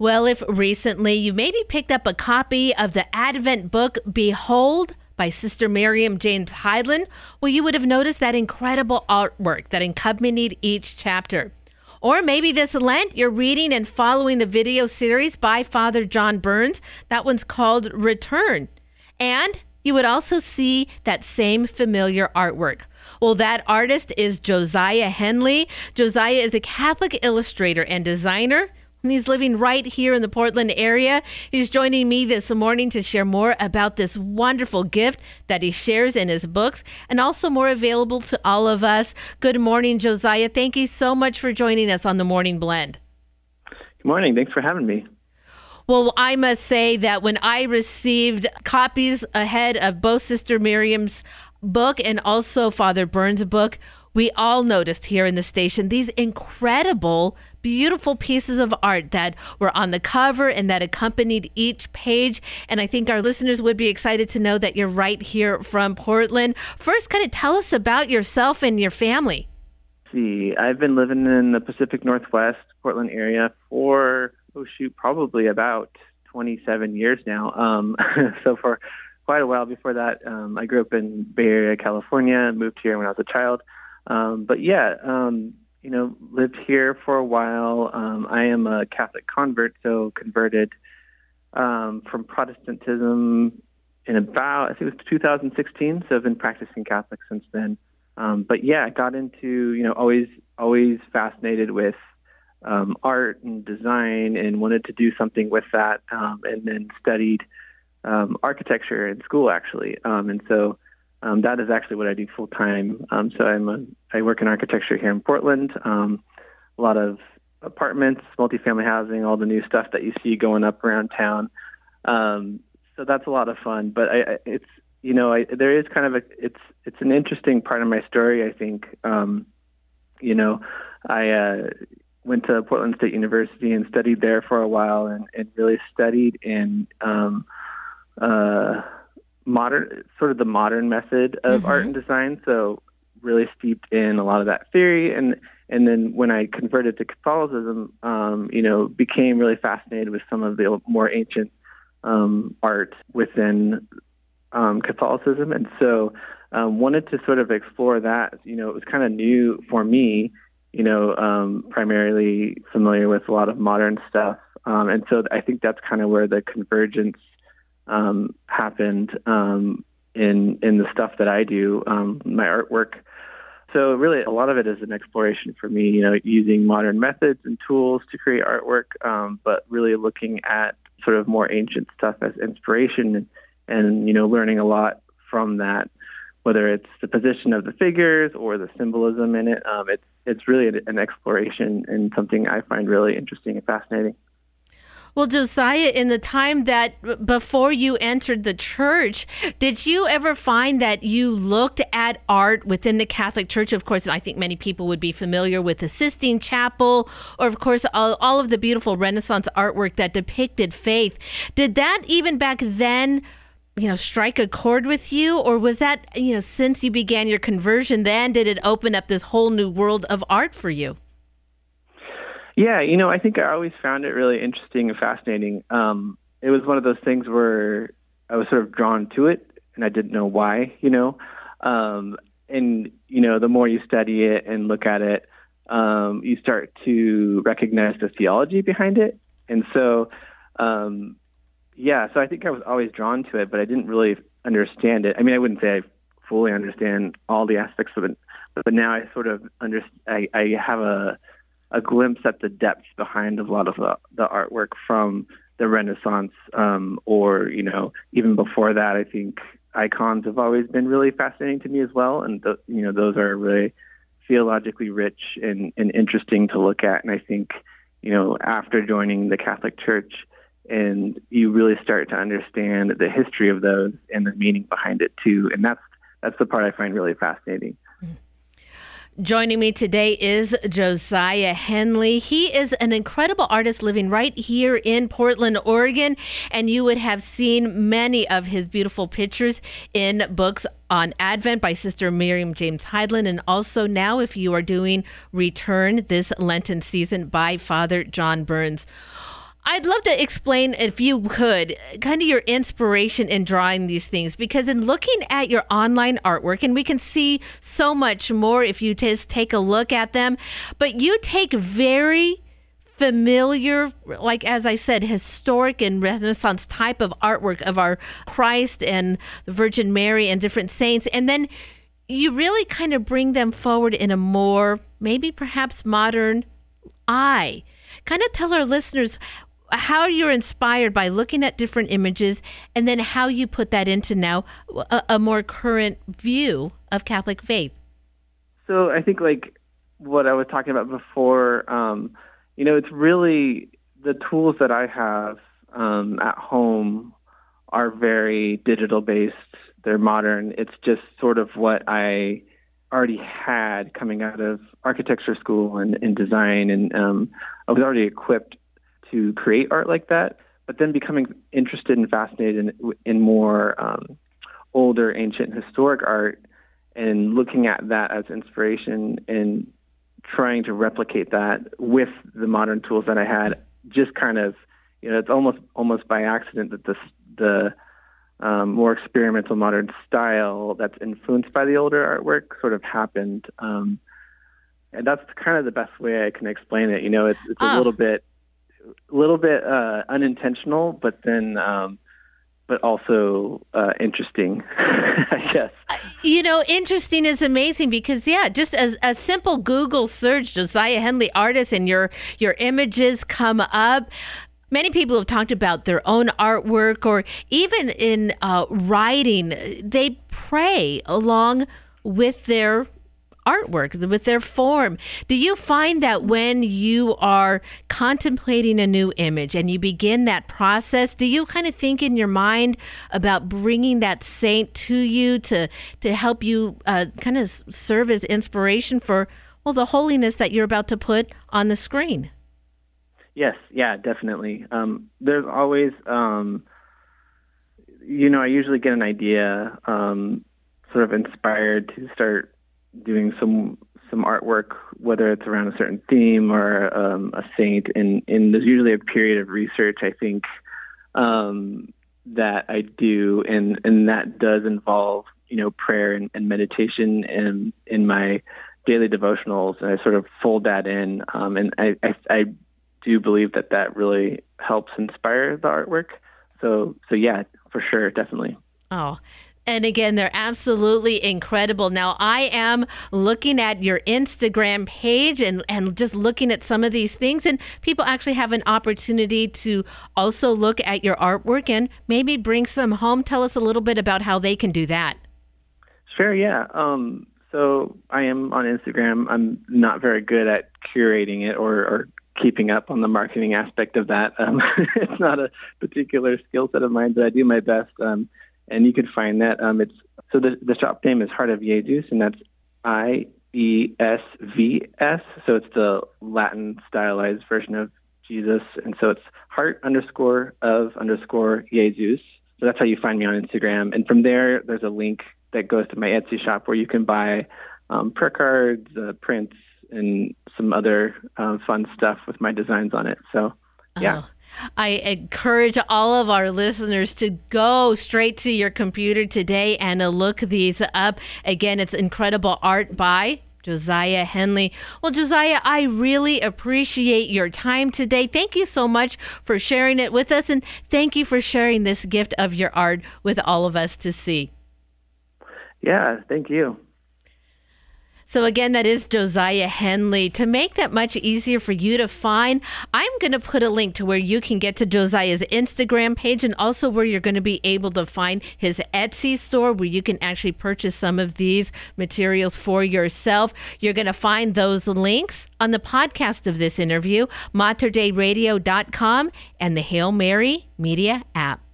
Well, if recently you maybe picked up a copy of the Advent book, Behold, by Sister Miriam James Heidland, well, you would have noticed that incredible artwork that accompanied each chapter. Or maybe this Lent, you're reading and following the video series by Father John Burns. That one's called Return. And you would also see that same familiar artwork. Well, that artist is Josiah Henley. Josiah is a Catholic illustrator and designer. And he's living right here in the Portland area. He's joining me this morning to share more about this wonderful gift that he shares in his books and also more available to all of us. Good morning, Josiah. Thank you so much for joining us on the Morning Blend. Good morning. Thanks for having me. Well, I must say that when I received copies ahead of both Sister Miriam's book and also Father Burns' book, we all noticed here in the station these incredible, beautiful pieces of art that were on the cover and that accompanied each page. And I think our listeners would be excited to know that you're right here from Portland. First, kind of tell us about yourself and your family. see, I've been living in the Pacific Northwest, Portland area for, oh shoot, probably about 27 years now. Um, so for quite a while before that, um, I grew up in Bay Area, California, moved here when I was a child. Um, but yeah, um, you know, lived here for a while. Um, I am a Catholic convert, so converted um, from Protestantism in about, I think it was 2016. So I've been practicing Catholic since then. Um, but yeah, I got into, you know, always, always fascinated with um, art and design and wanted to do something with that. Um, and then studied um, architecture in school actually. Um, and so um, that is actually what I do full time. Um, so I'm a, I work in architecture here in Portland. Um, a lot of apartments, multifamily housing, all the new stuff that you see going up around town. Um, so that's a lot of fun. But I, I, it's you know I, there is kind of a it's it's an interesting part of my story. I think um, you know I uh, went to Portland State University and studied there for a while and, and really studied in um, uh, modern, sort of the modern method of Mhm. art and design. So really steeped in a lot of that theory. And and then when I converted to Catholicism, um, you know, became really fascinated with some of the more ancient um, art within um, Catholicism. And so um, wanted to sort of explore that. You know, it was kind of new for me. You know, um, primarily familiar with a lot of modern stuff. Um, and so I think that's kind of where the convergence um, happened um, in in the stuff that I do, um, my artwork. So really, a lot of it is an exploration for me. You know, using modern methods and tools to create artwork, um, but really looking at sort of more ancient stuff as inspiration, and, and you know, learning a lot from that. Whether it's the position of the figures or the symbolism in it, um, it's it's really an exploration and something I find really interesting and fascinating. Well, Josiah, in the time that before you entered the church, did you ever find that you looked at art within the Catholic Church? Of course, I think many people would be familiar with the Sistine Chapel, or of course, all, all of the beautiful Renaissance artwork that depicted faith. Did that even back then? You know, strike a chord with you, or was that you know since you began your conversion? Then did it open up this whole new world of art for you? Yeah, you know, I think I always found it really interesting and fascinating. Um, it was one of those things where I was sort of drawn to it, and I didn't know why. You know, um, and you know, the more you study it and look at it, um, you start to recognize the theology behind it. And so, um, yeah, so I think I was always drawn to it, but I didn't really understand it. I mean, I wouldn't say I fully understand all the aspects of it, but, now I sort of under I, I have a a glimpse at the depths behind a lot of the, the artwork from the Renaissance, um, or you know, even before that. I think icons have always been really fascinating to me as well, and the, you know, those are really theologically rich and, and interesting to look at. And I think, you know, after joining the Catholic Church, and you really start to understand the history of those and the meaning behind it too. And that's that's the part I find really fascinating. Joining me today is Josiah Henley. He is an incredible artist living right here in Portland, Oregon, and you would have seen many of his beautiful pictures in books on Advent by Sister Miriam James Heidland, and also now, if you are doing Return this Lenten season by Father John Burns. I'd love to explain, if you could, kind of your inspiration in drawing these things. Because in looking at your online artwork, and we can see so much more if you just take a look at them, but you take very familiar, like as I said, historic and Renaissance type of artwork of our Christ and the Virgin Mary and different saints. And then you really kind of bring them forward in a more, maybe perhaps modern eye. Kind of tell our listeners how you're inspired by looking at different images and then how you put that into now a, a more current view of Catholic faith. So I think like what I was talking about before, um, you know, it's really the tools that I have um, at home are very digital based. They're modern. It's just sort of what I already had coming out of architecture school and, and design, and um, I was already equipped to create art like that. But then becoming interested and fascinated in, in more um, older, ancient, historic art, and looking at that as inspiration and trying to replicate that with the modern tools that I had, just kind of, you know, it's almost almost by accident that the the um, more experimental modern style that's influenced by the older artwork sort of happened. Um, and that's kind of the best way I can explain it. You know, it's, it's a oh. little bit, little bit uh, unintentional, but then um, but also uh, interesting, I guess. Uh, you know, interesting is amazing because yeah, just as a simple Google search, Josiah Henley artist, and your your images come up. Many people have talked about their own artwork, or even in uh, writing, they pray along with their artwork, with their form. Do you find that when you are contemplating a new image and you begin that process, do you kind of think in your mind about bringing that saint to you to to help you uh, kind of serve as inspiration for well the holiness that you're about to put on the screen? Yes, yeah, definitely. Um, there's always, um, you know, I usually get an idea, um, sort of inspired to start doing some some artwork, whether it's around a certain theme or um, a saint, and, and there's usually a period of research. I think um, that I do, and and that does involve you know prayer and, and meditation in in my daily devotionals, and I sort of fold that in, um, and I, I I do believe that that really helps inspire the artwork. So so yeah, for sure, definitely. Oh, and again, they're absolutely incredible. Now, I am looking at your Instagram page and, and just looking at some of these things, and people actually have an opportunity to also look at your artwork and maybe bring some home. Tell us a little bit about how they can do that. Sure, yeah. Um, so I am on Instagram. I'm not very good at curating it or, or keeping up on the marketing aspect of that. Um, it's not a particular skill set of mine, but I do my best. Um, and you can find that. Um, it's so the the shop name is Heart of Jesus, and that's I E S V S. So it's the Latin stylized version of Jesus, and so it's Heart underscore of underscore Jesus. So that's how you find me on Instagram, and from there, there's a link that goes to my Etsy shop where you can buy um, prayer cards, uh, prints, and some other uh, fun stuff with my designs on it. So yeah. Oh. I encourage all of our listeners to go straight to your computer today and uh, look these up. Again, it's incredible art by Josiah Henley. Well, Josiah, I really appreciate your time today. Thank you so much for sharing it with us, and thank you for sharing this gift of your art with all of us to see. Yeah, thank you. So, again, that is Josiah Henley. To make that much easier for you to find, I'm going to put a link to where you can get to Josiah's Instagram page and also where you're going to be able to find his Etsy store where you can actually purchase some of these materials for yourself. You're going to find those links on the podcast of this interview, materdeiradio.com and the Hail Mary Media app.